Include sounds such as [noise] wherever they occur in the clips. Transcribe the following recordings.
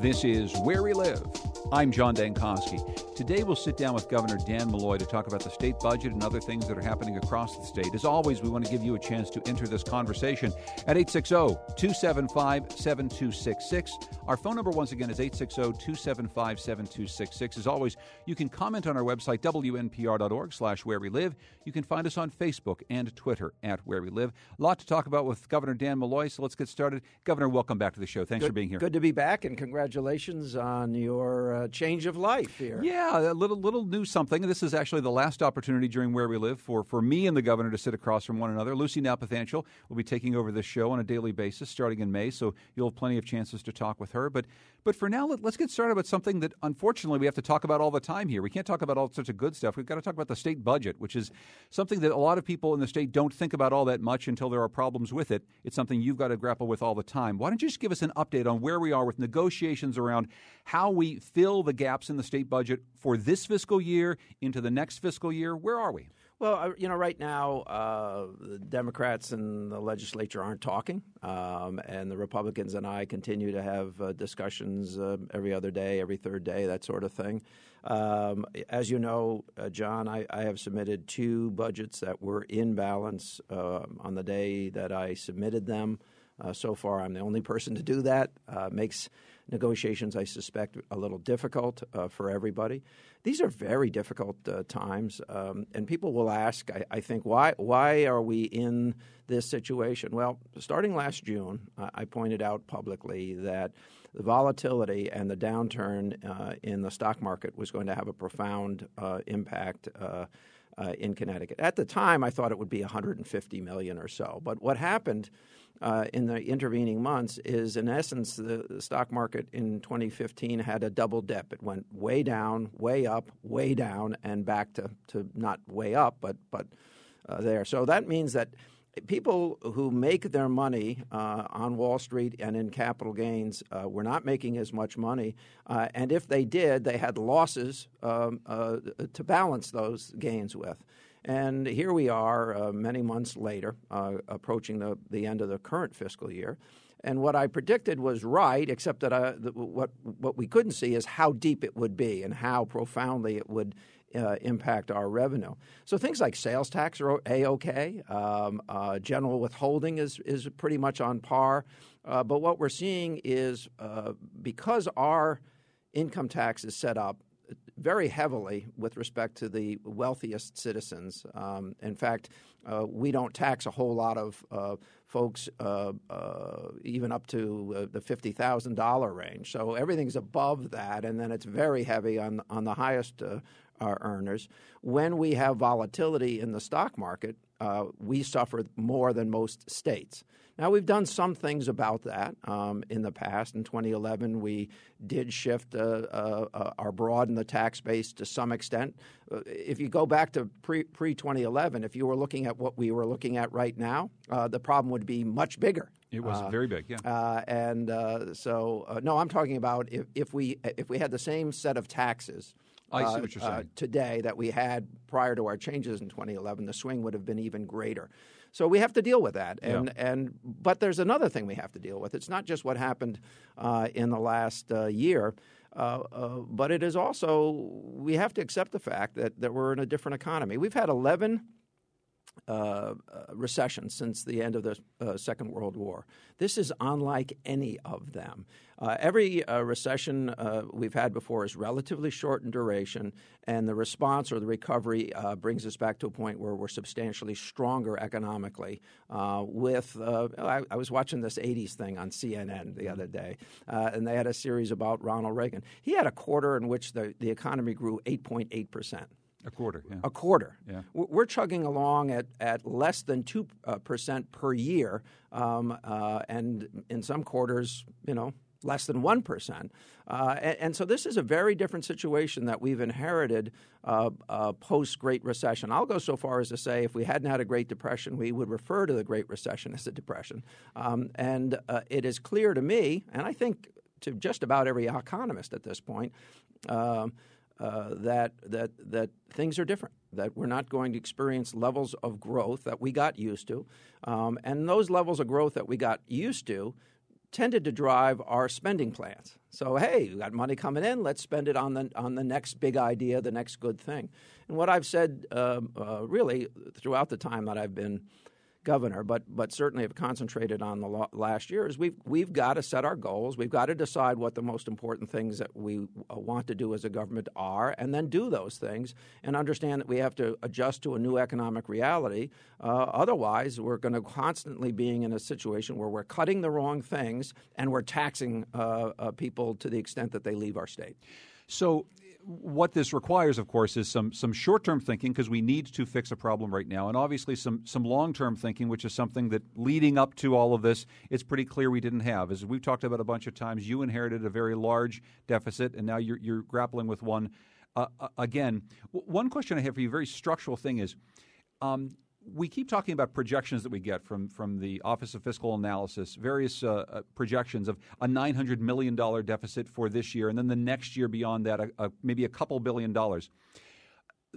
This is Where We Live. I'm John Dankosky. Today we'll sit down with Governor Dan Malloy to talk about the state budget and other things that are happening across the state. As always, we want to give you a chance to enter this conversation at 860-275-7266. Our phone number once again is 860-275-7266. As always, you can comment on our website wnpr.org slash where we live. You can find us on Facebook and Twitter at where we live. A lot to talk about with Governor Dan Malloy, so let's get started. Governor, welcome back to the show. Thanks good, for being here. Good to be back, and congratulations on your uh, change of life here. Yeah, a little little new something. This is actually the last opportunity during Where We Live for, for me and the governor to sit across from one another. Lucy Nalpathanchil will be taking over this show on a daily basis starting in May, so you'll have plenty of chances to talk with her. But but for now, let, us get started with something that unfortunately we have to talk about all the time here. We can't talk about all sorts of good stuff. We've got to talk about the state budget, which is something that a lot of people in the state don't think about all that much until there are problems with it. It's something you've got to grapple with all the time. Why don't you just give us an update on where we are with negotiations around how we fill the gaps in the state budget for this fiscal year into the next fiscal year? Where are we? Well, you know, right now, uh, the Democrats and the legislature aren't talking, um, and the Republicans and I continue to have uh, discussions uh, every other day, every third day, that sort of thing. Um, as you know, uh, John, I, I, have submitted two budgets that were in balance uh, on the day that I submitted them. Uh, so far, I'm the only person to do that. makes negotiations, I suspect, a little difficult uh, for everybody. These are very difficult uh, times, um, and people will ask, I, I, think, why why are we in this situation? Well, starting last June, I pointed out publicly that the volatility and the downturn uh, in the stock market was going to have a profound uh, impact. Uh, uh, in Connecticut. At the time, I thought it would be 150 million or so. But what happened uh, in the intervening months is, in essence, the, the, stock market in 2015 had a double dip. It went way down, way up, way down, and back to, to not way up, but but uh, there. So that means that people who make their money uh, on Wall Street and in capital gains uh, were not making as much money, uh, and if they did, they had losses um, uh, to balance those gains with. And here we are, uh, many months later, uh, approaching the, the end of the current fiscal year. And what I predicted was right, except that I, the, what what we couldn't see is how deep it would be and how profoundly it would uh, impact our revenue. So things like sales tax are a okay. Um, uh, general withholding is is pretty much on par. Uh, but what we're seeing is uh, because our income tax is set up very heavily with respect to the wealthiest citizens. Um, in fact, uh, we don't tax a whole lot of uh, folks, uh, uh even up to uh, the fifty thousand dollar range. So everything's above that, and then it's very heavy on on the highest uh, earners. When we have volatility in the stock market, we suffer more than most states. Now, we've done some things about that um, in the past. In 2011, we did shift uh, uh, uh, or broaden the tax base to some extent. Uh, if you go back to pre 2011, if you were looking at what we were looking at right now, uh, the problem would be much bigger. It was uh, very big, yeah. Uh, and uh, so, uh, no, I'm talking about if, if we if we had the same set of taxes. I see what you're saying. today that we had prior to our changes in 2011, the swing would have been even greater. So we have to deal with that. And yeah. and but there's another thing we have to deal with. It's not just what happened uh, in the last uh, year. Uh, uh but it is also we have to accept the fact that, that we're in a different economy. We've had 11 uh, uh, recession since the end of the uh, Second World War. This is unlike any of them. Uh, every uh, recession uh, we've had before is relatively short in duration, and the response or the recovery brings us back to a point where we're substantially stronger economically. with I, I, was watching this '80s thing on CNN the other day, and they had a series about Ronald Reagan. He had a quarter in which the, the economy grew 8.8 percent. A quarter, yeah. A quarter. Yeah. We're chugging along at, at less than 2% uh, per year, um, uh, and in some quarters, you know, less than 1%. Uh, and, and, so this is a very different situation that we've inherited uh, uh, post Great Recession. I'll go so far as to say if we hadn't had a Great Depression, we would refer to the Great Recession as a depression. Um, and uh, it is clear to me, and I think to just about every economist at this point, um, uh, that that that things are different. That we're not going to experience levels of growth that we got used to, um, and those levels of growth that we got used to tended to drive our spending plans. So, hey, we got money coming in, let's spend it on the on the next big idea, the next good thing. And what I've said uh, uh, really throughout the time that I've been governor, but but certainly have concentrated on the last year is we've we've got to set our goals. We've got to decide what the most important things that we uh, want to do as a government are, and then do those things, and understand that we have to adjust to a new economic reality. Uh, otherwise, we're going to constantly being in a situation where we're cutting the wrong things and we're taxing uh, uh, people to the extent that they leave our state. So what this requires, of course, is some some short term thinking because we need to fix a problem right now, and obviously some some long term thinking, which is something that leading up to all of this, it's pretty clear we didn't have. As we've talked about a bunch of times, you inherited a very large deficit, and now you're you're grappling with one. Uh, uh again, one question I have for you, very structural thing is. Um, we keep talking about projections that we get from from the Office of Fiscal Analysis, various uh, uh, projections of a nine hundred million dollar deficit for this year, and then the next year beyond that, a, a, maybe a couple billion dollars.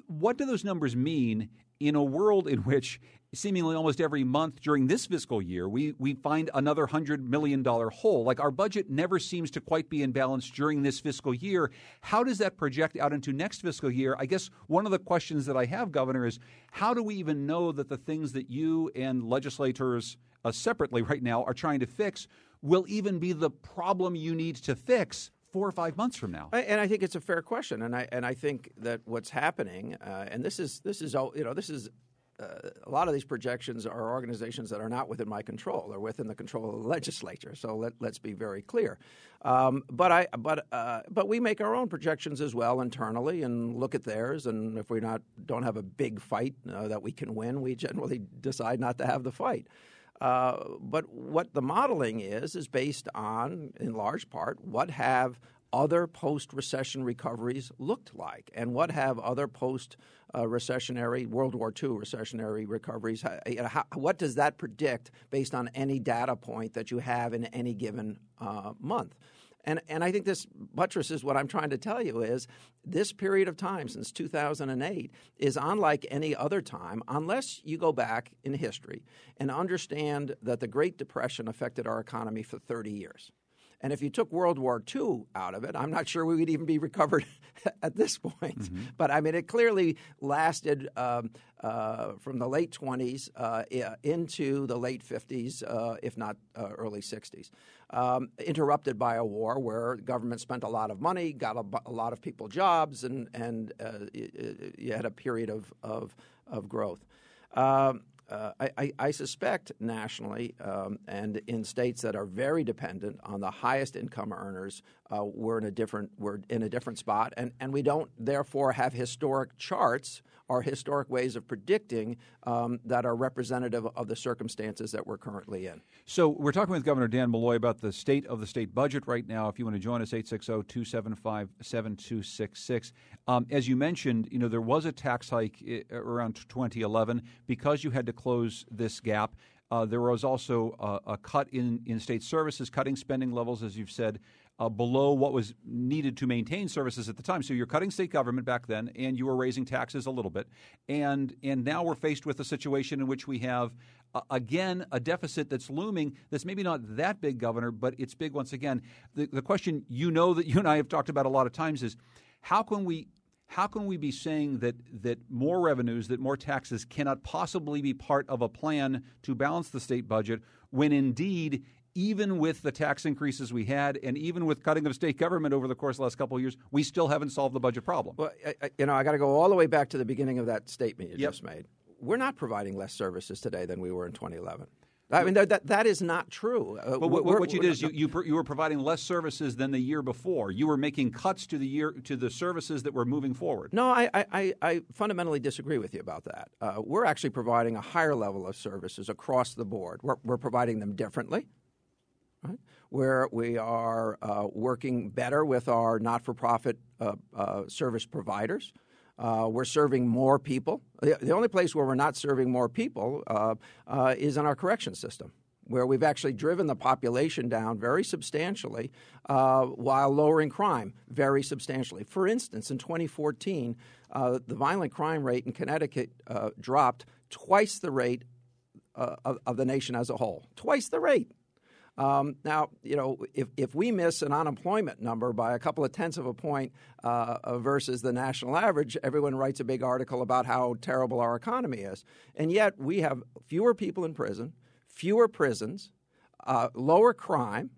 What do those numbers mean in a world in which seemingly almost every month during this fiscal year, we, we find another $100 million hole. Like our budget never seems to quite be in balance during this fiscal year. How does that project out into next fiscal year? I guess one of the questions that I have, Governor, is how do we even know that the things that you and legislators uh, separately right now are trying to fix will even be the problem you need to fix four or five months from now? And I think it's a fair question, and I and I think that what's happening, uh, and this is this is you know this is uh, a lot of these projections are organizations that are not within my control. They're within the control of the legislature. So let, us be very clear. Um, but I, but, uh, but we make our own projections as well internally and look at theirs. And if we not don't have a big fight uh, that we can win, we generally decide not to have the fight. Uh, but what the modeling is is based on, in large part, what have other post recession recoveries looked like and what have other post recessionary World War II recessionary recoveries how, what does that predict based on any data point that you have in any given uh, month and, and I think this buttresses what I'm trying to tell you is this period of time since 2008 is unlike any other time unless you go back in history and understand that the Great Depression affected our economy for 30 years. And if you took World War II out of it, I'm not sure we would even be recovered [laughs] at this point. Mm-hmm. But I mean, it clearly lasted um, uh, from the late 20s uh, into the late 50s, uh, if not uh, early 60s. Um, interrupted by a war where government spent a lot of money, got a, a lot of people jobs, and, and uh, you had a period of, of, of growth. Um, uh, I, I, suspect nationally um, and in states that are very dependent on the highest income earners, uh, we're in a different we're in a different spot, and, and we don't therefore have historic charts or historic ways of predicting um, that are representative of the circumstances that we're currently in. So we're talking with Governor Dan Malloy about the state of the state budget right now. If you want to join us, 860-275-7266. Um, as you mentioned, you know there was a tax hike around 2011 because you had to close this gap. Uh, there was also a, a, cut in, in state services, cutting spending levels, as you've said, uh, below what was needed to maintain services at the time. So you're cutting state government back then, and you were raising taxes a little bit, and and now we're faced with a situation in which we have uh, again a deficit that's looming. That's maybe not that big, Governor, but it's big once again. The, the question you know that you and I have talked about a lot of times is how can we how can we be saying that that more revenues, that more taxes cannot possibly be part of a plan to balance the state budget when indeed even with the tax increases we had and even with cutting of state government over the course of the last couple of years, we still haven't solved the budget problem. Well, I, you know, I got to go all the way back to the beginning of that statement you yep. just made. We're not providing less services today than we were in 2011. I mean, that, that is not true. Uh, well, what, what you did is you, you, you, were providing less services than the year before. You were making cuts to the year to the services that were moving forward. No, I, I, I fundamentally disagree with you about that. Uh, we're actually providing a higher level of services across the board. We're, we're providing them differently. Right? Where we are uh, working better with our not-for-profit uh, uh, service providers. Uh, we're serving more people. The, the, only place where we're not serving more people uh, is in our correction system where we've actually driven the population down very substantially uh, while lowering crime very substantially. For instance, in 2014, uh, the violent crime rate in Connecticut uh, dropped twice the rate of, of, the nation as a whole. Twice the rate. Um, now, you know, if, if we miss an unemployment number by a couple of tenths of a point uh, versus the national average, everyone writes a big article about how terrible our economy is. And yet we have fewer people in prison fewer prisons, uh, lower crime,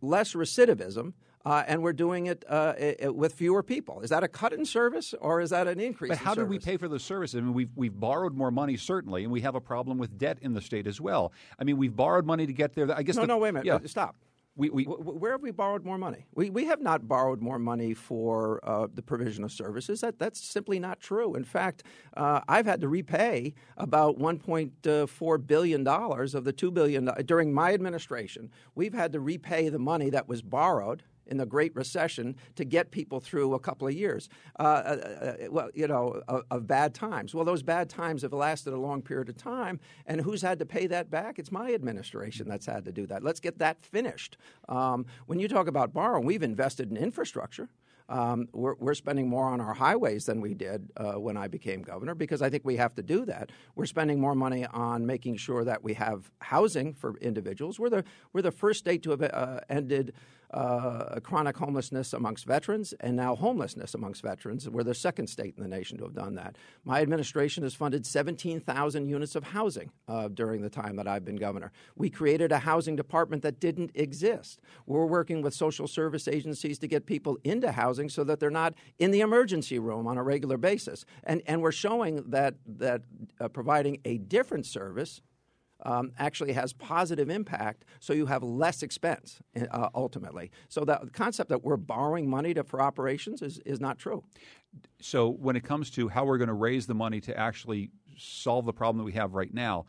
less recidivism, uh, and we're doing it, uh, it, with fewer people. Is that a cut in service or is that an increase? But how do we pay for the service? I mean, we've we've borrowed more money certainly, and we have a problem with debt in the state as well. I mean, we've borrowed money to get there. I guess no, the, no, wait a minute, yeah. stop. We, we, where have we borrowed more money? We, we have not borrowed more money for uh, the provision of services. That, that's simply not true. In fact, uh, I've had to repay about $1.4 billion of the 2 billion during my administration. We've had to repay the money that was borrowed in the Great Recession to get people through a couple of years, uh, uh, uh, well, you know, of, of, bad times. Well, those bad times have lasted a long period of time, and who's had to pay that back? It's my administration that's had to do that. Let's get that finished. Um, when you talk about borrowing, we've invested in infrastructure. Um, we're, we're, spending more on our highways than we did uh, when I became governor because I think we have to do that. We're spending more money on making sure that we have housing for individuals. We're the we're the first state to have uh, ended uh, chronic homelessness amongst veterans and now homelessness amongst veterans. We're the second state in the nation to have done that. My administration has funded 17,000 units of housing uh, during the time that I've been governor. We created a housing department that didn't exist. We're working with social service agencies to get people into housing so that they're not in the emergency room on a regular basis. And, and we're showing that, that uh, providing a different service um, actually has positive impact, so you have less expense uh, ultimately. So the concept that we're borrowing money to, for operations is, is not true. So when it comes to how we're going to raise the money to actually solve the problem that we have right now,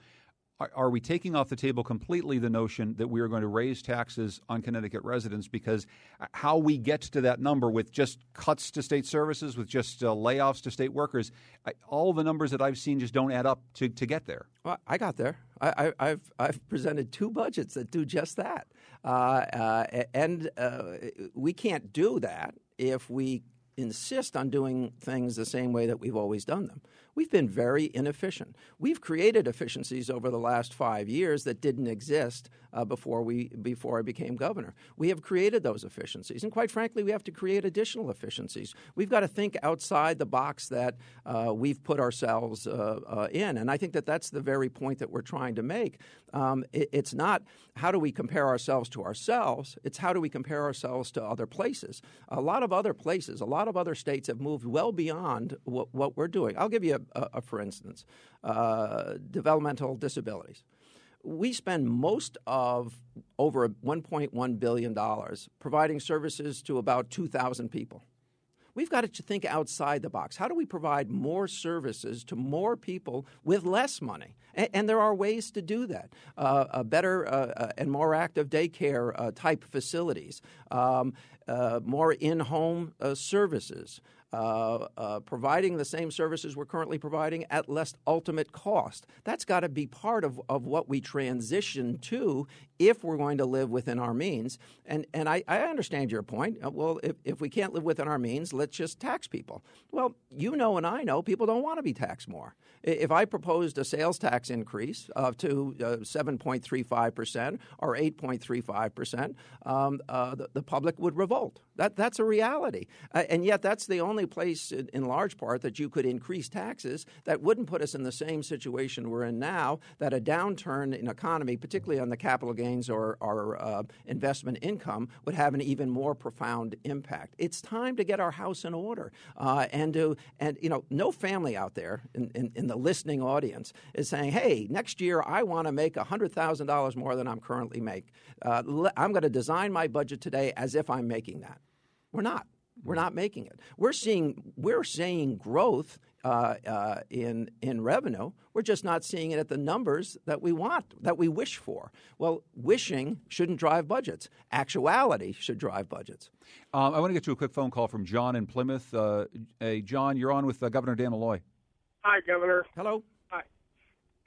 are, we taking off the table completely the notion that we are going to raise taxes on Connecticut residents? Because how we get to that number with just cuts to state services, with just uh, layoffs to state workers, I, all the numbers that I've seen just don't add up to, to get there. Well, I got there. I, have I've presented two budgets that do just that, uh, uh, and uh, we can't do that if we insist on doing things the same way that we've always done them. We've been very inefficient. We've created efficiencies over the last five years that didn't exist uh, before we before I became governor. We have created those efficiencies, and quite frankly, we have to create additional efficiencies. We've got to think outside the box that uh, we've put ourselves uh, uh in, and I think that that's the very point that we're trying to make. Um, it, it's not how do we compare ourselves to ourselves; it's how do we compare ourselves to other places. A lot of other places, a lot of other states have moved well beyond what, what we're doing. I'll give you a, a for instance, uh, developmental disabilities we spend most of over $1.1 billion providing services to about 2,000 people. We've got to think outside the box. How do we provide more services to more people with less money? And, and there are ways to do that. Uh, better uh, uh and more active daycare uh, type facilities, um, uh, more in home uh, services uh, uh, providing the same services we're currently providing at less ultimate cost. That's got to be part of, of what we transition to if we're going to live within our means. And, and I, I understand your point. Uh, well, if, if we can't live within our means, let's just tax people. Well, you know and I know people don't want to be taxed more. If I proposed a sales tax increase uh, to uh, 7.35% or 8.35%, um, uh, the, the, public would revolt. That, that's a reality. Uh, and yet, that's the only place, in, in, large part, that you could increase taxes that wouldn't put us in the same situation we're in now, that a downturn in economy, particularly on the capital gains or, or uh, investment income, would have an even more profound impact. It's time to get our house in order. Uh, and, to, and, you know, no family out there in, in, in the listening audience is saying, hey, next year I want to make $100,000 more than I'm currently make. Uh, I'm going to design my budget today as if I'm making that. We're not. We're not making it. We're seeing we're seeing growth uh, uh, in in revenue. We're just not seeing it at the numbers that we want, that we wish for. Well, wishing shouldn't drive budgets. Actuality should drive budgets. Um, I want to get to a quick phone call from John in Plymouth. Uh, hey, John, you're on with uh, Governor Dan Malloy. Hi, Governor. Hello. Hi.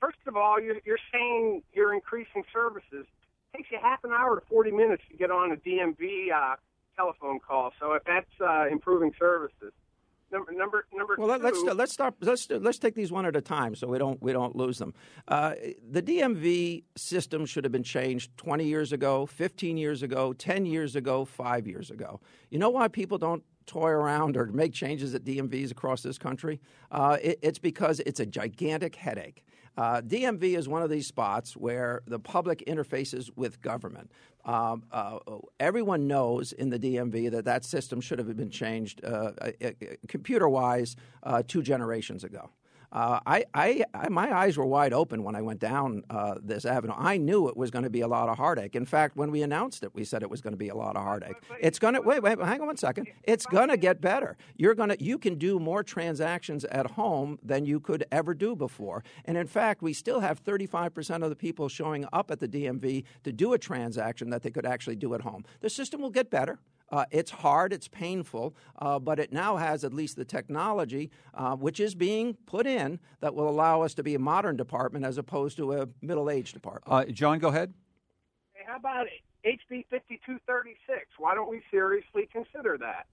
First of all, you're, you're saying you're increasing services. It takes you half an hour to 40 minutes to get on a DMV uh, telephone call. So if that's uh, improving services, number number number well, two. let's let's start. Let's let's take these one at a time so we don't we don't lose them. Uh, the DMV system should have been changed 20 years ago, 15 years ago, 10 years ago, five years ago. You know why people don't toy around or make changes at DMVs across this country? Uh, it, it's because it's a gigantic headache. Uh, DMV is one of these spots where the public interfaces with government. Um, uh, everyone knows in the DMV that that system should have been changed uh, uh, uh computer wise two generations ago. Uh, I, I, I, my eyes were wide open when I went down uh, this avenue. I knew it was going to be a lot of heartache. In fact, when we announced it, we said it was going to be a lot of heartache. It's going to wait, wait, hang on one second. It's going to get better. You're going to, you can do more transactions at home than you could ever do before. And in fact, we still have 35% of the people showing up at the DMV to do a transaction that they could actually do at home. The system will get better. Uh, it's hard, it's painful, uh, but it now has at least the technology uh, which is being put in that will allow us to be a modern department as opposed to a middle aged department. Uh, John, go ahead. Hey, how about HB 5236? Why don't we seriously consider that?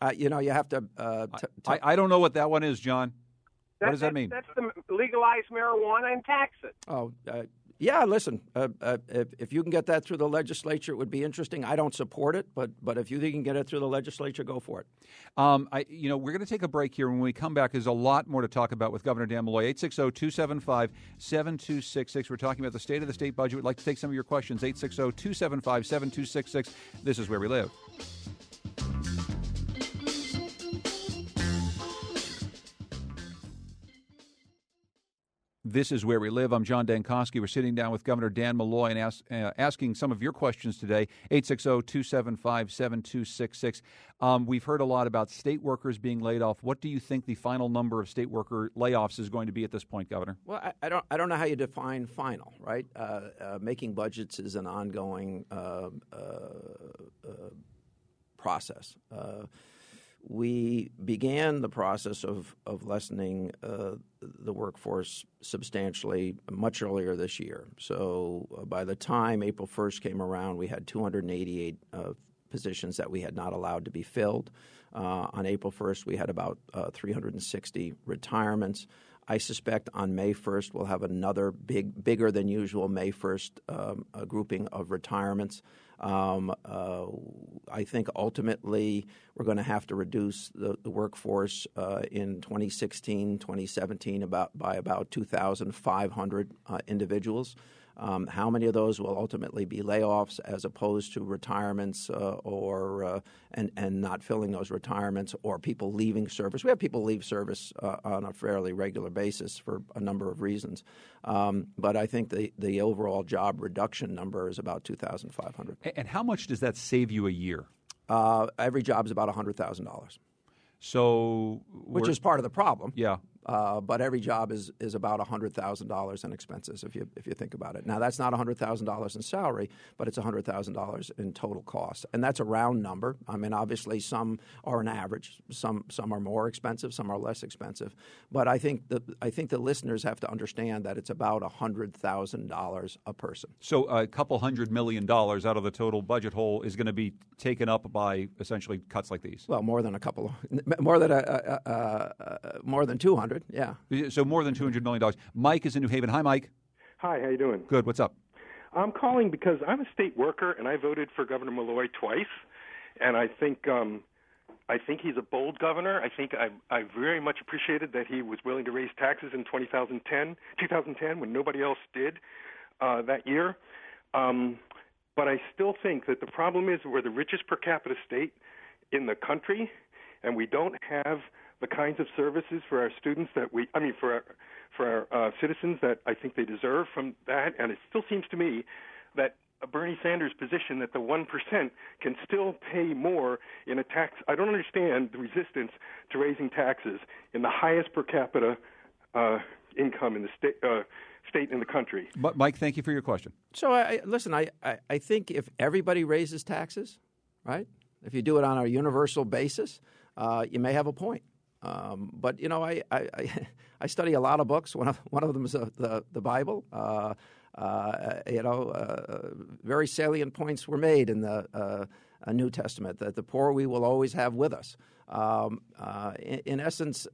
Uh, you know, you have to. Uh, t- t- I, I, don't know what that one is, John. That, what does that, that mean? That's the legalize marijuana and tax it. Oh, yeah, listen. Uh, uh, if, if, you can get that through the legislature, it would be interesting. I don't support it, but but if you think you can get it through the legislature, go for it. Um, I, you know, we're going to take a break here. When we come back, there's a lot more to talk about with Governor Dan Malloy. 860-275-7266. We're talking about the state of the state budget. We'd like to take some of your questions. 860-275-7266. This is where we live. This is Where We Live. I'm John Dankosky. We're sitting down with Governor Dan Malloy and ask, uh, asking some of your questions today. 860 275 7266. Um, we've heard a lot about state workers being laid off. What do you think the final number of state worker layoffs is going to be at this point, Governor? Well, I, I don't, I don't know how you define final, right? Uh, uh, making budgets is an ongoing uh, uh, uh, process we began the process of, of lessening uh, the workforce substantially much earlier this year. So uh, by the time April 1st came around, we had 288 uh, positions that we had not allowed to be filled. Uh, on April 1st, we had about uh, 360 retirements. I suspect on May 1st we'll have another big, bigger than usual May 1st um, grouping of retirements. Um, uh, I think ultimately we're going to have to reduce the, the workforce uh, in 2016, 2017 about by about 2,500 uh, individuals. Um, how many of those will ultimately be layoffs as opposed to retirements uh, or uh, and and not filling those retirements or people leaving service? We have people leave service uh, on a fairly regular basis for a number of reasons, um, but I think the the overall job reduction number is about two thousand five hundred. And how much does that save you a year? Uh, every job is about hundred thousand dollars. So, which is part of the problem. Yeah. Uh, but every job is is about hundred thousand dollars in expenses if you if you think about it. Now that's not hundred thousand dollars in salary, but it's hundred thousand dollars in total cost, and that's a round number. I mean, obviously some are an average, some some are more expensive, some are less expensive. But I think the I think the listeners have to understand that it's about hundred thousand dollars a person. So a couple hundred million dollars out of the total budget hole is going to be taken up by essentially cuts like these. Well, more than a couple, [laughs] more than a, a, a, a more than two hundred hundred. Yeah. So more than two hundred million dollars. Mike is in New Haven. Hi, Mike. Hi. How you doing? Good. What's up? I'm calling because I'm a state worker and I voted for Governor Malloy twice, and I think um, I think he's a bold governor. I think I, I very much appreciated that he was willing to raise taxes in 2010, 2010 when nobody else did uh, that year. Um, but I still think that the problem is we're the richest per capita state in the country, and we don't have the kinds of services for our students that we, I mean, for our, for our uh, citizens that I think they deserve from that. And it still seems to me that Bernie Sanders' position that the 1% can still pay more in a tax. I don't understand the resistance to raising taxes in the highest per capita uh, income in the state. Uh, state in the country. But Mike, thank you for your question. So, I, listen, I, I, I think if everybody raises taxes, right? If you do it on a universal basis, uh, you may have a point. Um, but you know, I, I, [laughs] I, study a lot of books. One of one of them is uh, the the Bible. Uh, uh, you know, uh, very salient points were made in the uh, New Testament that the poor we will always have with us. Um, uh, in, in, essence,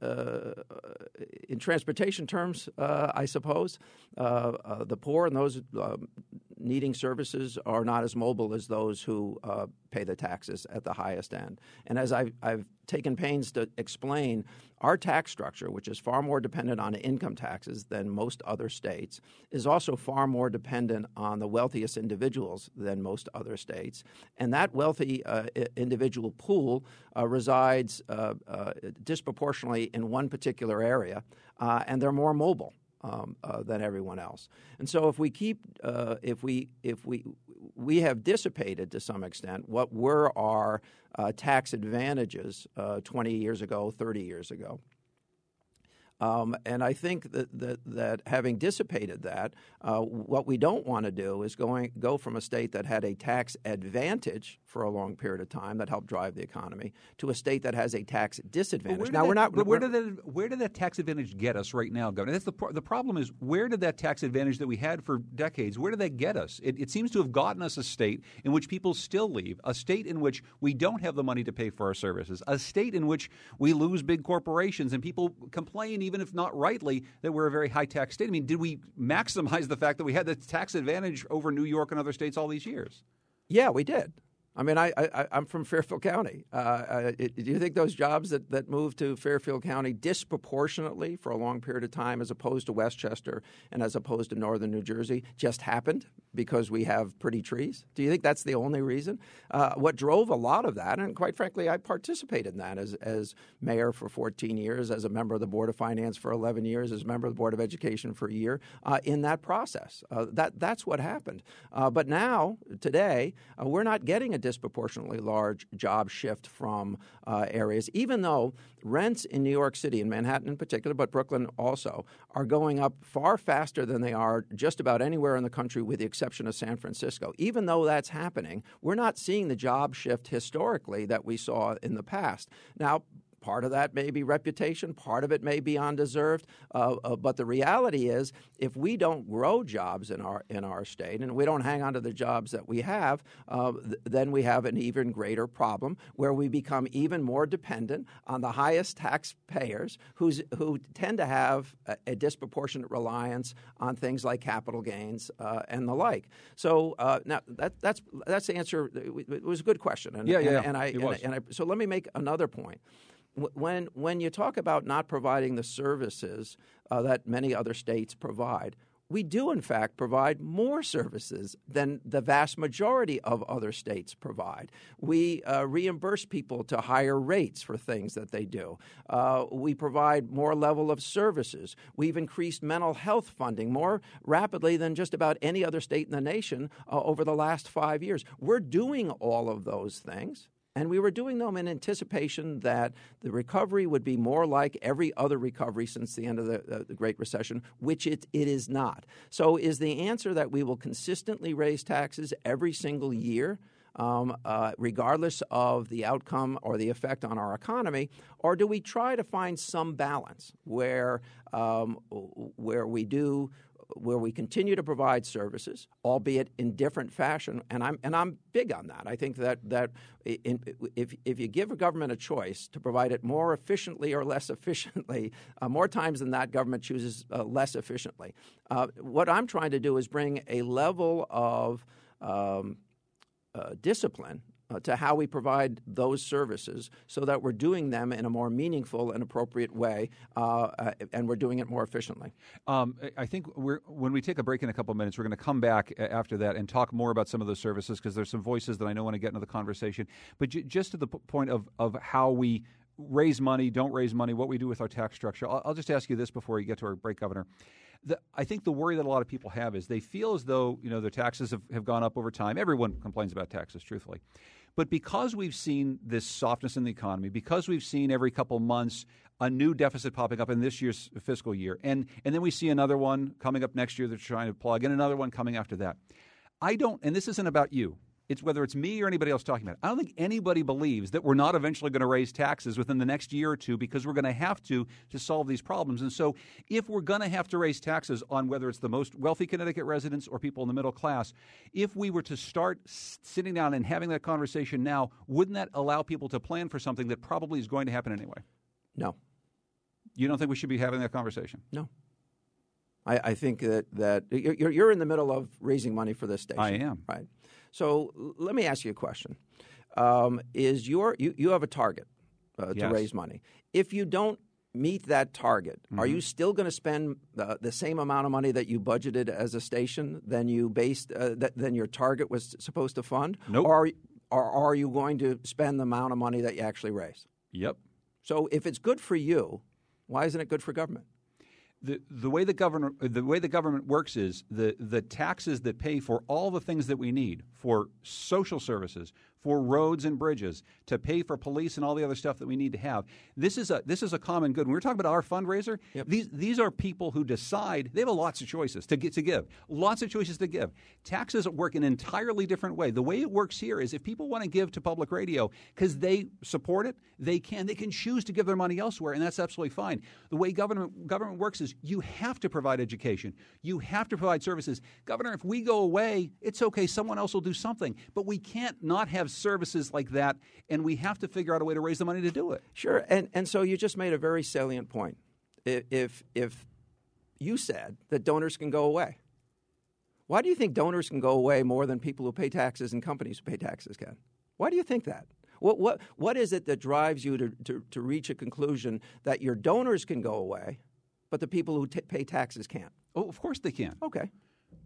in transportation terms, I suppose, the poor and those needing services are not as mobile as those who uh, pay the taxes at the highest end. And as I've, I've, taken pains to explain, our tax structure, which is far more dependent on income taxes than most other states, is also far more dependent on the wealthiest individuals than most other states. And that wealthy uh, individual pool uh, resides uh, uh, disproportionately in one particular area, uh, and they're more mobile um, uh, than everyone else. And so, if we keep, uh, if we, if we, we have dissipated to some extent what were our uh, tax advantages uh, 20 years ago, 30 years ago. Um, and I think that, that, that having dissipated that, uh, what we don't want to do is going go from a state that had a tax advantage for a long period of time that helped drive the economy to a state that has a tax disadvantage. Now that, we're not. But where did that where did that tax advantage get us right now, Governor? That's the the problem is where did that tax advantage that we had for decades? Where did that get us? It, it seems to have gotten us a state in which people still leave, a state in which we don't have the money to pay for our services, a state in which we lose big corporations and people complain even if not rightly, that we're a very high tax state. I mean, did we maximize the fact that we had the tax advantage over New York and other states all these years? Yeah, we did. I mean, I, I, am from Fairfield County. Uh, uh, do you think those jobs that, that moved to Fairfield County disproportionately for a long period of time, as opposed to Westchester and as opposed to northern New Jersey, just happened because we have pretty trees? Do you think that's the only reason? Uh, what drove a lot of that, and quite frankly, I participated in that as, as mayor for 14 years, as a member of the Board of Finance for 11 years, as a member of the Board of Education for a year, uh, in that process. Uh, that, that's what happened. Uh, but now, today, we're not getting a disproportionately large job shift from uh, areas, even though rents in New York City, and Manhattan in particular, but Brooklyn also, are going up far faster than they are just about anywhere in the country, with the exception of San Francisco. Even though that's happening, we're not seeing the job shift historically that we saw in the past. Now, Part of that may be reputation, part of it may be undeserved. Uh, uh, but the reality is, if we don't grow jobs in our in our state and we don't hang on to the jobs that we have, uh, th- then we have an even greater problem where we become even more dependent on the highest taxpayers who's, who tend to have a, a disproportionate reliance on things like capital gains uh, and the like. So uh, now that, that's that's the answer. It was a good question. And, yeah, yeah, and, and I, and, and I so let me make another point when when you talk about not providing the services uh, that many other states provide, we do in fact provide more services than the vast majority of other states provide. We uh, reimburse people to higher rates for things that they do. Uh, we provide more level of services. We've increased mental health funding more rapidly than just about any other state in the nation uh, over the last five years. We're doing all of those things. And we were doing them in anticipation that the recovery would be more like every other recovery since the end of the, uh, the Great Recession, which it, it is not. So, is the answer that we will consistently raise taxes every single year? Um, uh, regardless of the outcome or the effect on our economy, or do we try to find some balance where um, where we do where we continue to provide services, albeit in different fashion, and I'm and I'm big on that. I think that that in, if if you give a government a choice to provide it more efficiently or less efficiently, uh, more times than that, government chooses uh, less efficiently. Uh, what I'm trying to do is bring a level of um, uh, discipline uh, to how we provide those services so that we're doing them in a more meaningful and appropriate way uh, uh, and we're doing it more efficiently. Um, I think when we take a break in a couple of minutes, we're going to come back after that and talk more about some of those services because there's some voices that I know want to get into the conversation. But j- just to the p- point of, of how we raise money, don't raise money, what we do with our tax structure. I'll, I'll just ask you this before you get to our break, Governor. The, I think the worry that a lot of people have is they feel as though you know their taxes have, have gone up over time. Everyone complains about taxes, truthfully. But because we've seen this softness in the economy, because we've seen every couple months a new deficit popping up in this year's fiscal year, and, and then we see another one coming up next year they're trying to plug, and another one coming after that. I don't, and this isn't about you it's whether it's me or anybody else talking about it. I don't think anybody believes that we're not eventually going to raise taxes within the next year or two because we're going to have to to solve these problems. And so, if we're going to have to raise taxes on whether it's the most wealthy Connecticut residents or people in the middle class, if we were to start sitting down and having that conversation now, wouldn't that allow people to plan for something that probably is going to happen anyway? No. You don't think we should be having that conversation? No. I, I think that that you're, you're in the middle of raising money for this station. I am. Right. So let me ask you a question. Um, is your you, you have a target uh, yes. to raise money? If you don't meet that target, mm-hmm. are you still going to spend uh, the same amount of money that you budgeted as a station than you based uh, that, than your target was supposed to fund? Nope. Or, or are you going to spend the amount of money that you actually raise? Yep. So if it's good for you, why isn't it good for government? The, the way the government the way the government works is the, the taxes that pay for all the things that we need for social services, for roads and bridges, to pay for police and all the other stuff that we need to have. This is a this is a common good. When we're talking about our fundraiser, yep. these these are people who decide they have lots of choices to get to give, lots of choices to give. Taxes work in an entirely different way. The way it works here is if people want to give to public radio because they support it, they can. They can choose to give their money elsewhere, and that's absolutely fine. The way government government works is you have to provide education, you have to provide services. Governor, if we go away, it's okay. Someone else will do something, but we can't not have services like that, and we have to figure out a way to raise the money to do it. Sure, and and so you just made a very salient point. If if you said that donors can go away, why do you think donors can go away more than people who pay taxes and companies who pay taxes can? Why do you think that? What, what, what is it that drives you to, to, to reach a conclusion that your donors can go away, but the people who t- pay taxes can't? Oh, of course they can. Okay.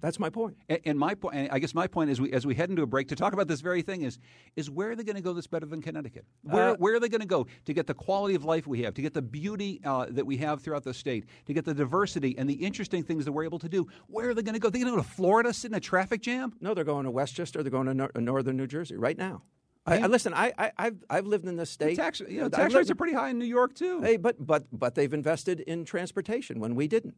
That's my point. And, and my point, I guess my point is, we, as we head into a break to talk about this very thing, is is where are they going to go that's better than Connecticut? Where, uh, where are they going to go to get the quality of life we have, to get the beauty uh, that we have throughout the state, to get the diversity and the interesting things that we're able to do? Where are they going to go? They're going to go to Florida, sit in a traffic jam? No, they're going to Westchester. They're going to nor- northern New Jersey right now. I, I, listen, I, I, have I've lived in this state. tax, you know, tax rates are pretty high in New York too. Hey, but but but they've invested in transportation when we didn't.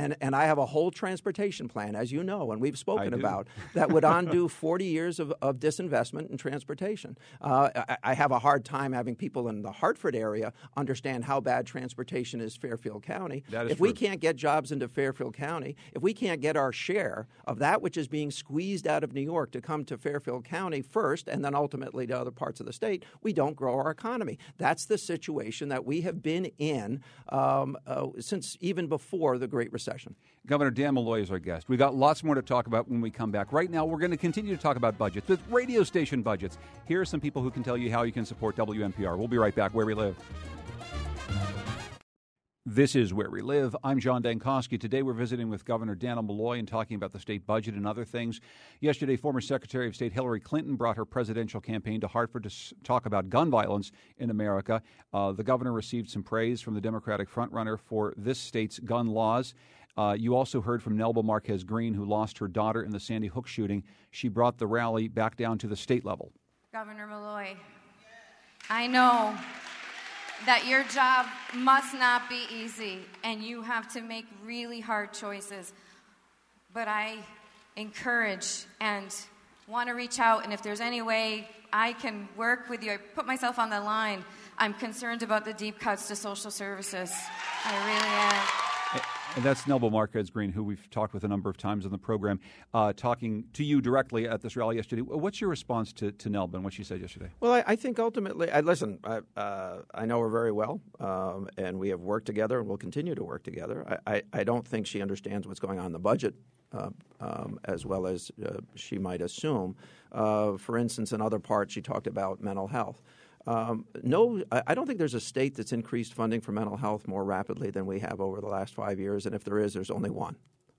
And, and I have a whole transportation plan, as you know, and we've spoken about, that would undo [laughs] 40 years of, of disinvestment in transportation. Uh, I, I, have a hard time having people in the Hartford area understand how bad transportation is Fairfield County. That is if true. we can't get jobs into Fairfield County, if we can't get our share of that which is being squeezed out of New York to come to Fairfield County first and then ultimately to other parts of the state, we don't grow our economy. That's the situation that we have been in um, uh, since even before the Great Recession recession. Governor Dan Malloy is our guest. We got lots more to talk about when we come back. Right now, we're going to continue to talk about budgets, with radio station budgets. Here are some people who can tell you how you can support WNPR. We'll be right back where we live. This is Where We Live. I'm John Dankosky. Today we're visiting with Governor Dannel Malloy and talking about the state budget and other things. Yesterday, former Secretary of State Hillary Clinton brought her presidential campaign to Hartford to talk about gun violence in America. Uh, the governor received some praise from the Democratic frontrunner for this state's gun laws. Uh, you also heard from Nelba Marquez Greene, who lost her daughter in the Sandy Hook shooting. She brought the rally back down to the state level. Governor Malloy, I know that your job must not be easy and you have to make really hard choices. But I encourage and want to reach out, and if there's any way I can work with you, I put myself on the line. I'm concerned about the deep cuts to social services. I really am. And that's Nelba Marquez Greene, who we've talked with a number of times on the program, uh, talking to you directly at this rally yesterday. What's your response to, to Nelba and what she said yesterday? Well, I, I think ultimately, I, listen, I, uh, I know her very well, um, and we have worked together and will continue to work together. I, I, I don't think she understands what's going on in the budget uh, um, as well as uh, she might assume. Uh, for instance, in other parts, she talked about mental health. Um, no, I don't think there's a state that's increased funding for mental health more rapidly than we have over the last five years, and if there is, there's only one.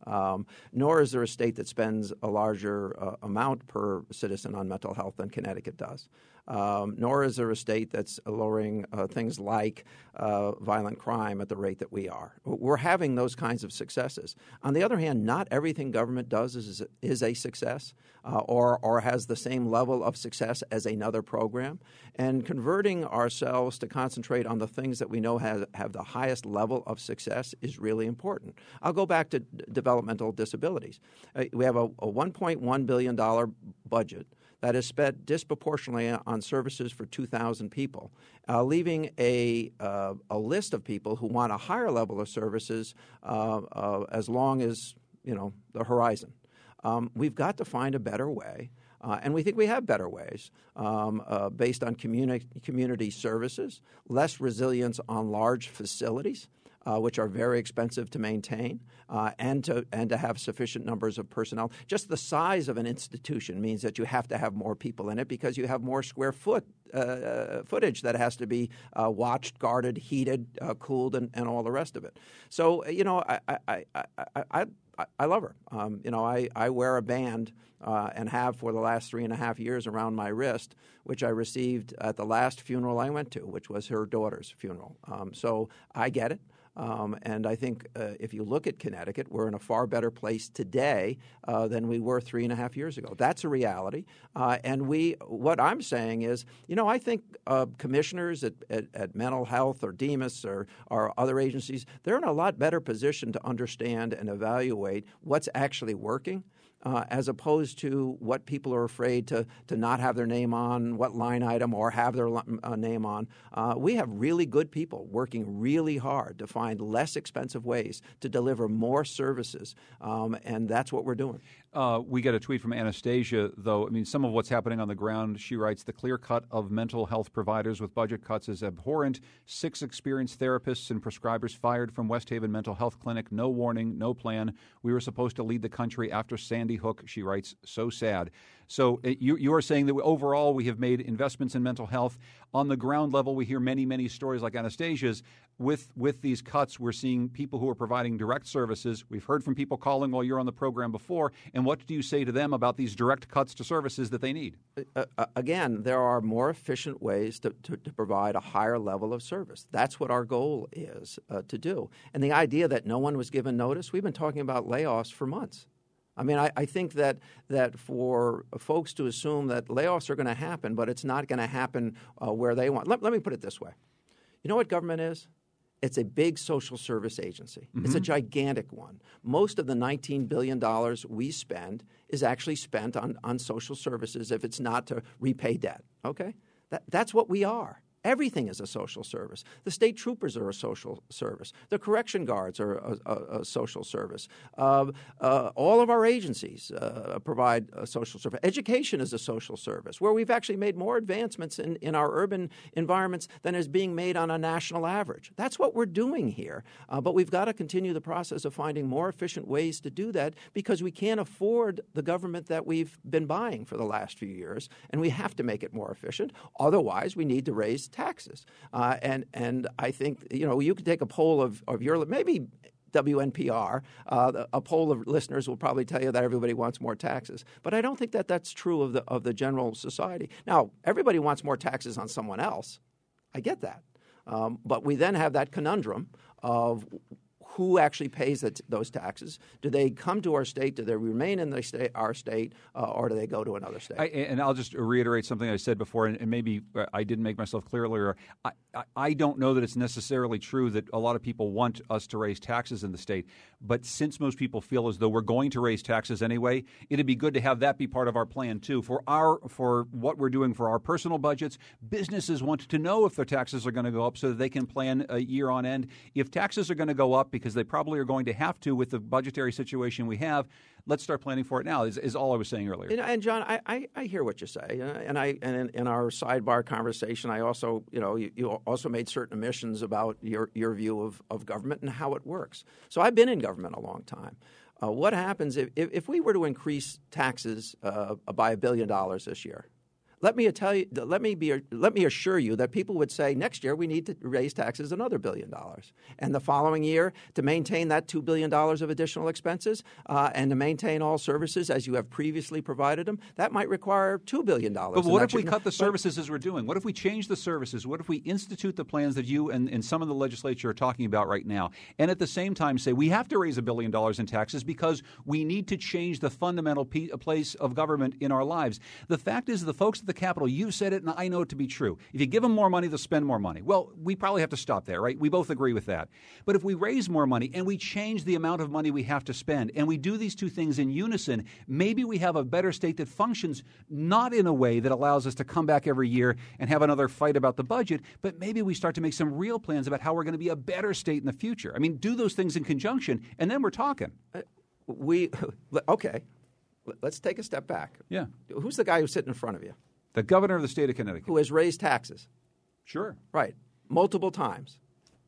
Um, nor is there a state that spends a larger uh, amount per citizen on mental health than Connecticut does. um, nor is there a state that's lowering uh, things like uh, violent crime at the rate that we are. We're having those kinds of successes. On the other hand, not everything government does is, is a success uh, or, or has the same level of success as another program. And converting ourselves to concentrate on the things that we know have, have the highest level of success is really important. I'll go back to d- developmental disabilities. Uh, we have a, a $1.1 billion budget that is spent disproportionately on services for 2,000 people, uh, leaving a, uh, a list of people who want a higher level of services uh, uh as long as you know the horizon. Um, we've got to find a better way. Uh, and we think we have better ways um, uh, based on communi- community services, less resilience on large facilities, uh, which are very expensive to maintain, uh, and to and to have sufficient numbers of personnel. Just the size of an institution means that you have to have more people in it because you have more square foot uh, footage that has to be uh, watched, guarded, heated, uh, cooled, and, and all the rest of it. So you know, I I, I, I, I love her. Um, you know, I, I wear a band uh, and have for the last three and a half years around my wrist, which I received at the last funeral I went to, which was her daughter's funeral. Um, so I get it. Um, and I think uh, if you look at Connecticut, we're in a far better place today uh, than we were three and a half years ago. That's a reality. Uh, and we, what I'm saying is, you know, I think uh, commissioners at, at, at, mental health or DEMHS or, or other agencies, they're in a lot better position to understand and evaluate what's actually working uh, as opposed to what people are afraid to, to not have their name on, what line item, or have their uh, name on. Uh, we have really good people working really hard to find less expensive ways to deliver more services, um, and that's what we're doing. Uh, we get a tweet from Anastasia, though. I mean, some of what's happening on the ground. She writes The clear cut of mental health providers with budget cuts is abhorrent. Six experienced therapists and prescribers fired from West Haven Mental Health Clinic. No warning, no plan. We were supposed to lead the country after Sandy Hook, she writes. So sad. So uh, you, you are saying that overall we have made investments in mental health. On the ground level, we hear many, many stories like Anastasia's. With, with these cuts, we're seeing people who are providing direct services. We've heard from people calling while you're on the program before. And what do you say to them about these direct cuts to services that they need? Uh, uh, again, there are more efficient ways to, to, to, provide a higher level of service. That's what our goal is uh, to do. And the idea that no one was given notice, we've been talking about layoffs for months. I mean, I, I, think that that for folks to assume that layoffs are going to happen, but it's not going to happen uh, where they want. Let, let, me put it this way: you know what government is? It's a big social service agency. Mm-hmm. It's a mm-hmm. gigantic one. Most of the $19 billion we spend is actually spent on, on social services if it's not to repay debt. Okay? That, that's what we are. Everything is a social service. The state troopers are a social service. The correction guards are a, a, a social service. Uh, uh, all of our agencies uh, provide a social service. Education is a social service, where we've actually made more advancements in, in our urban environments than is being made on a national average. That's what we're doing here. Uh, but we've got to continue the process of finding more efficient ways to do that because we can't afford the government that we've been buying for the last few years, and we have to make it more efficient. Otherwise, we need to raise taxes. Uh, and and I think you know you could take a poll of of your maybe WNPR. Uh, a poll of listeners will probably tell you that everybody wants more taxes, but I don't think that that's true of the of the general society. Now, everybody wants more taxes on someone else. I get that, um, but we then have that conundrum of who actually pays those taxes? Do they come to our state? Do they remain in the state, our state, uh, or do they go to another state? I, and I'll just reiterate something I said before, and, and maybe uh, I didn't make myself clear earlier. I, I, I, don't know that it's necessarily true that a lot of people want us to raise taxes in the state, but since most people feel as though we're going to raise taxes anyway, it'd be good to have that be part of our plan too. For our for what we're doing for our personal budgets, businesses want to know if their taxes are going to go up so that they can plan a year on end. If taxes are going to go up because they probably are going to have to with the budgetary situation we have. Let's start planning for it now. Is, is all I was saying earlier. And, and John, I, I, I, hear what you say, and I and in, in, our sidebar conversation, I also you know you, you, also made certain omissions about your your view of, of government and how it works. So I've been in government a long time. Uh, what happens if, if, if we were to increase taxes uh, by a billion dollars this year? Let me tell you, let me be, let me assure you that people would say next year we need to raise taxes another billion dollars, and the following year to maintain that two billion dollars of additional expenses uh, and to maintain all services as you have previously provided them, that might require two billion dollars. But what if we cut the services as we're doing? What if we change the services? What if we institute the plans that you and, and some of the legislature are talking about right now, and at the same time say we have to raise a billion dollars in taxes because we need to change the fundamental place of government in our lives? The fact is, the folks at the Capitol, you said it, and I know it to be true. If you give them more money, they'll spend more money. Well, we probably have to stop there, right? We both agree with that. But if we raise more money and we change the amount of money we have to spend, and we do these two things in unison, maybe we have a better state that functions not in a way that allows us to come back every year and have another fight about the budget, but maybe we start to make some real plans about how we're going to be a better state in the future. I mean, do those things in conjunction, and then we're talking. Uh, we [laughs] okay. Let's take a step back. Yeah. Who's the guy who's sitting in front of you? The governor of the state of Connecticut. Who has raised taxes. Sure. Right. Multiple times.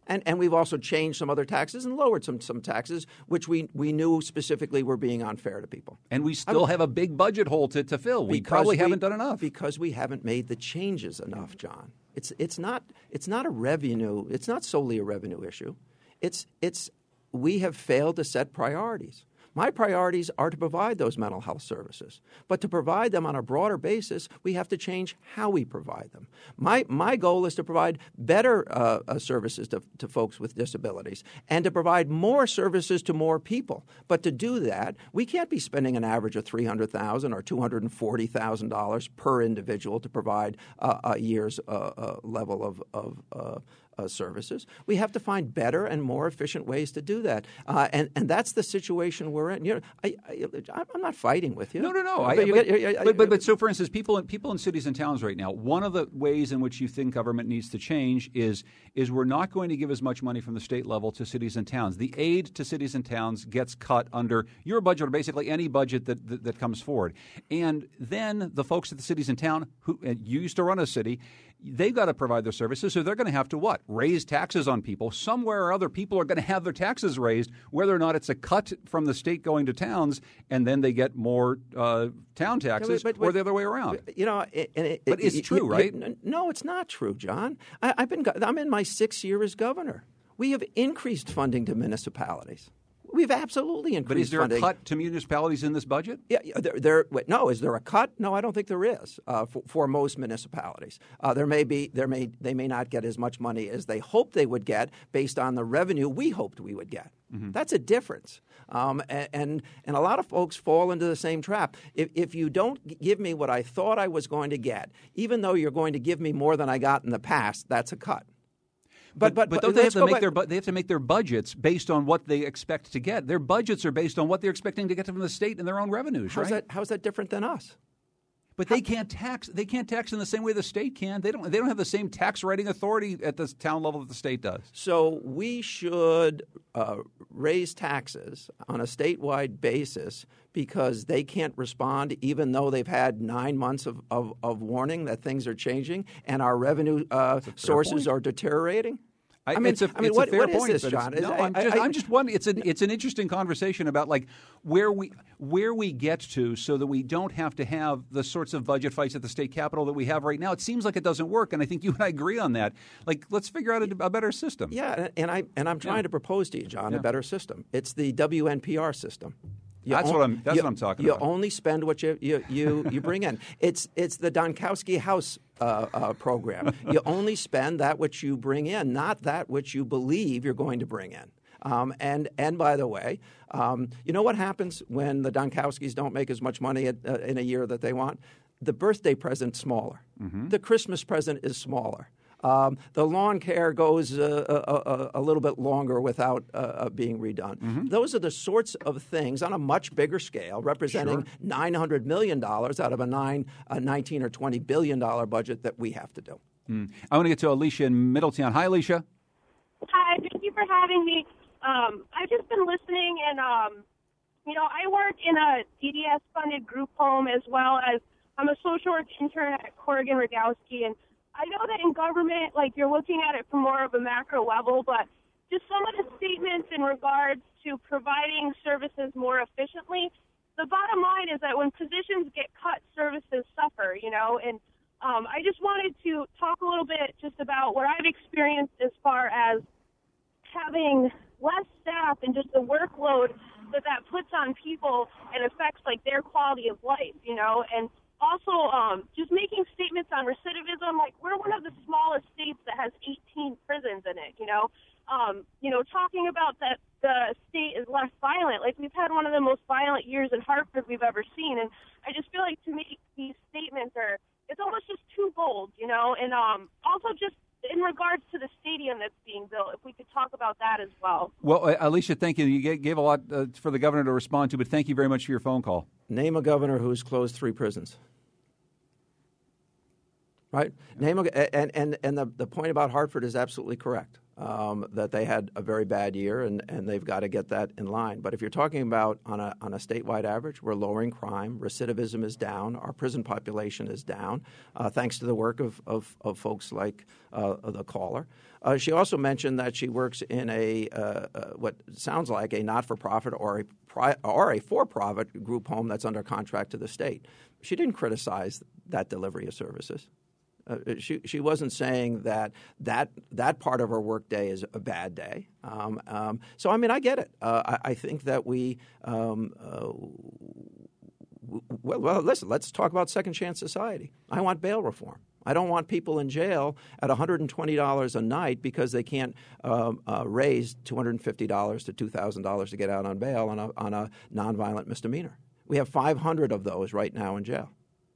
And, and we've also changed some other taxes and lowered some, some taxes, which we, we knew specifically were being unfair to people. And we still have a big budget hole to, to fill. We probably we, haven't done enough. Because we haven't made the changes enough, John. It's, it's, not, it's not a revenue, it's not solely a revenue issue. It's, it's we have failed to set priorities. My priorities are to provide those mental health services. But to provide them on a broader basis, we have to change how we provide them. My, my goal is to provide better uh, uh, services to, to folks with disabilities and to provide more services to more people. But to do that, we can't be spending an average of 300,000 or $240,000 per individual to provide uh, a year's uh, uh, level of, of uh, services. We have to find better and more efficient ways to do that, uh, and and that's the situation we're in. You know, I, I, am not fighting with you. No, no, no. I, but, get, but, but, but, so, for instance, people in, people in cities and towns right now, one of the ways in which you think government needs to change is is we're not going to give as much money from the state level to cities and towns. The aid to cities and towns gets cut under your budget or basically any budget that, that, that comes forward, and then the folks at the cities and town who you used to run a city, they've got to provide their services, so they're going to have to what? Raise taxes on people. Somewhere or other, people are going to have their taxes raised, whether or not it's a cut from the state going to towns, and then they get more uh, town taxes, but, but, or the other way around. You know, it, it, but it's it, true, right? no, it's not true, John. I, I've been I'm in my sixth year as governor. We have increased funding to municipalities. We've absolutely increased. But is there funding. a cut to municipalities in this budget? Yeah, there. there wait, no, is there a cut? No, I don't think there is uh, for, for, most municipalities. Uh, there may be. There may they may not get as much money as they hoped they would get based on the revenue we hoped we would get. Mm-hmm. That's a difference. Um, and, and, and a lot of folks fall into the same trap. If, if you don't give me what I thought I was going to get, even though you're going to give me more than I got in the past, that's a cut. But but, but, but they have to make their they have to make their budgets based on what they expect to get. Their budgets are based on what they're expecting to get from the state and their own revenues. How's right? that How's that different than us? But they can't tax. They can't tax in the same way the state can. They don't. They don't have the same tax writing authority at the town level that the state does. So we should uh, raise taxes on a statewide basis because they can't respond, even though they've had nine months of, of, of warning that things are changing and our revenue uh, sources point. are deteriorating. I, I mean, it's a, I mean, it's what, a fair point. This, John? no, I'm just, I, am just one. It's an it's an interesting conversation about like where we where we get to, so that we don't have to have the sorts of budget fights at the state capitol that we have right now. It seems like it doesn't work, and I think you and I agree on that. Like, let's figure out a, a better system. Yeah, and I and I'm trying yeah. to propose to you, John, yeah. a better system. It's the WNPR system. You that's what I'm. That's you, what I'm talking you about. You only spend what you you you, you bring in. [laughs] It's it's the Dankosky House uh, uh, program. you [laughs] only spend that which you bring in, not that which you believe you're going to bring in. Um, and and by the way, um, you know what happens when the Dankoskys don't make as much money at, uh, in a year that they want? The birthday present's smaller. Mm-hmm. The Christmas present is smaller. Um, the lawn care goes uh, a, uh, a, uh, a, little bit longer without uh, uh, being redone. Mm-hmm. Those are the sorts of things on a much bigger scale, representing sure. $900 million out of a, nine, a 19 or $20 billion budget that we have to do. Mm. I want to get to Alicia in Middletown. Hi, Alicia. Hi, thank you for having me. Um, I've just been listening, and um, you know, I work in a DDS funded group home as well as I'm a social work intern at Corrigan Radgowski, and I know that in government, like you're looking at it from more of a macro level, but just some of the statements in regards to providing services more efficiently. The bottom line is that when positions get cut, services suffer, you know, and Um, I just wanted to talk a little bit just about what I've experienced as far as having less staff and just the workload that that puts on people and affects like their quality of life, you know, and also um, just making statements on recidivism. Like we're one of the smallest states that has 18 prisons in it, you know. Um, you know, talking about that the state is less violent. Like we've had one of the most violent years in Hartford we've ever seen, and I just feel like to make these statements are it's almost just too bold, you know. And um, also just in regards to the stadium that's being built, if we could talk about that as well. Well, uh, Alicia, thank you. You gave a lot uh, for the governor to respond to, but thank you very much for your phone call. Name a governor who's closed three prisons. Right? Name a, and and and the, the point about Hartford is absolutely correct um, that they had a very bad year and, and they've got to get that in line. But if you're talking about on a, on a statewide average, we're lowering crime, recidivism is down, our prison population is down, uh, thanks to the work of, of, of folks like uh, the caller. Uh, she also mentioned that she works in a uh, uh, what sounds like a not-for-profit or a pri- or a for-profit group home that's under contract to the state. She didn't criticize that delivery of services. Uh, she she wasn't saying that that that part of her workday is a bad day. Um, um, so I mean, I get it. Uh, I, I, think that we. Um, uh, well, well, listen. Let's talk about second chance society. I want bail reform. I don't want people in jail at $120 a night because they can't um, uh, raise $250 to $2,000 to get out on bail on a, on a nonviolent misdemeanor. We have 500 of those right now in jail.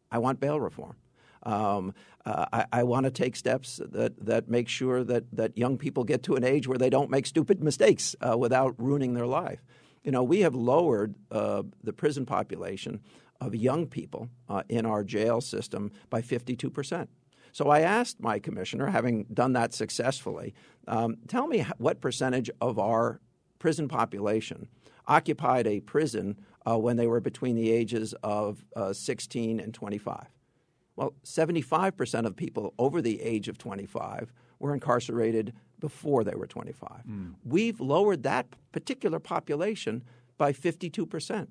I want bail reform. Um, uh, I, I want to take steps that, that make sure that, that young people get to an age where they don't make stupid mistakes uh, without ruining their life. You know, we have lowered uh, the prison population of young people uh, in our jail system by 52 percent. So I asked my commissioner, having done that successfully, um, tell me what percentage of our prison population occupied a prison uh, when they were between the ages of uh, 16 and 25. Well, 75% of people over the age of 25 were incarcerated before they were 25. Mm. We've lowered that particular population by 52%.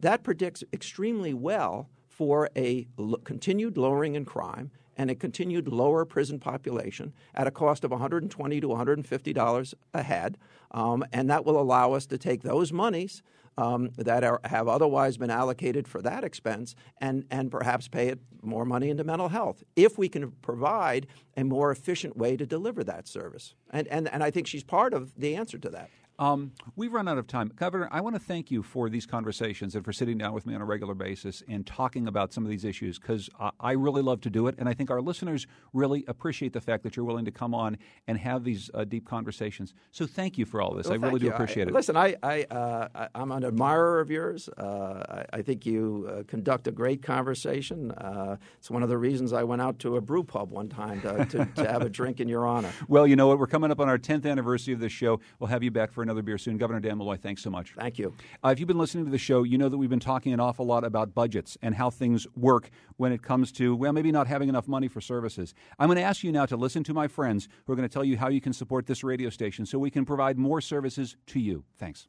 That predicts extremely well for a continued lowering in crime and a continued lower prison population at a cost of 120 to 150 dollars a head, um, and that will allow us to take those monies um, that are, have otherwise been allocated for that expense and, and perhaps pay it more money into mental health if we can provide a more efficient way to deliver that service. And, and, and I think she's part of the answer to that. Um, we've run out of time. Governor, I want to thank you for these conversations and for sitting down with me on a regular basis and talking about some of these issues because I, I really love to do it. And I think our listeners really appreciate the fact that you're willing to come on and have these uh, deep conversations. So thank you for all this. Well, I really you. do appreciate I, it. Listen, I, I, uh, I'm an admirer of yours. Uh, I, I, think you uh, conduct a great conversation. Uh, it's one of the reasons I went out to a brew pub one time to, to, to have a [laughs] drink in your honor. Well, you know what? We're coming up on our 10th anniversary of this show. We'll have you back for another beer soon. Governor Dan Malloy, thanks so much. Thank you. Uh, if you've been listening to the show, you know that we've been talking an awful lot about budgets and how things work when it comes to, well, maybe not having enough money for services. I'm going to ask you now to listen to my friends who are going to tell you how you can support this radio station so we can provide more services to you. Thanks.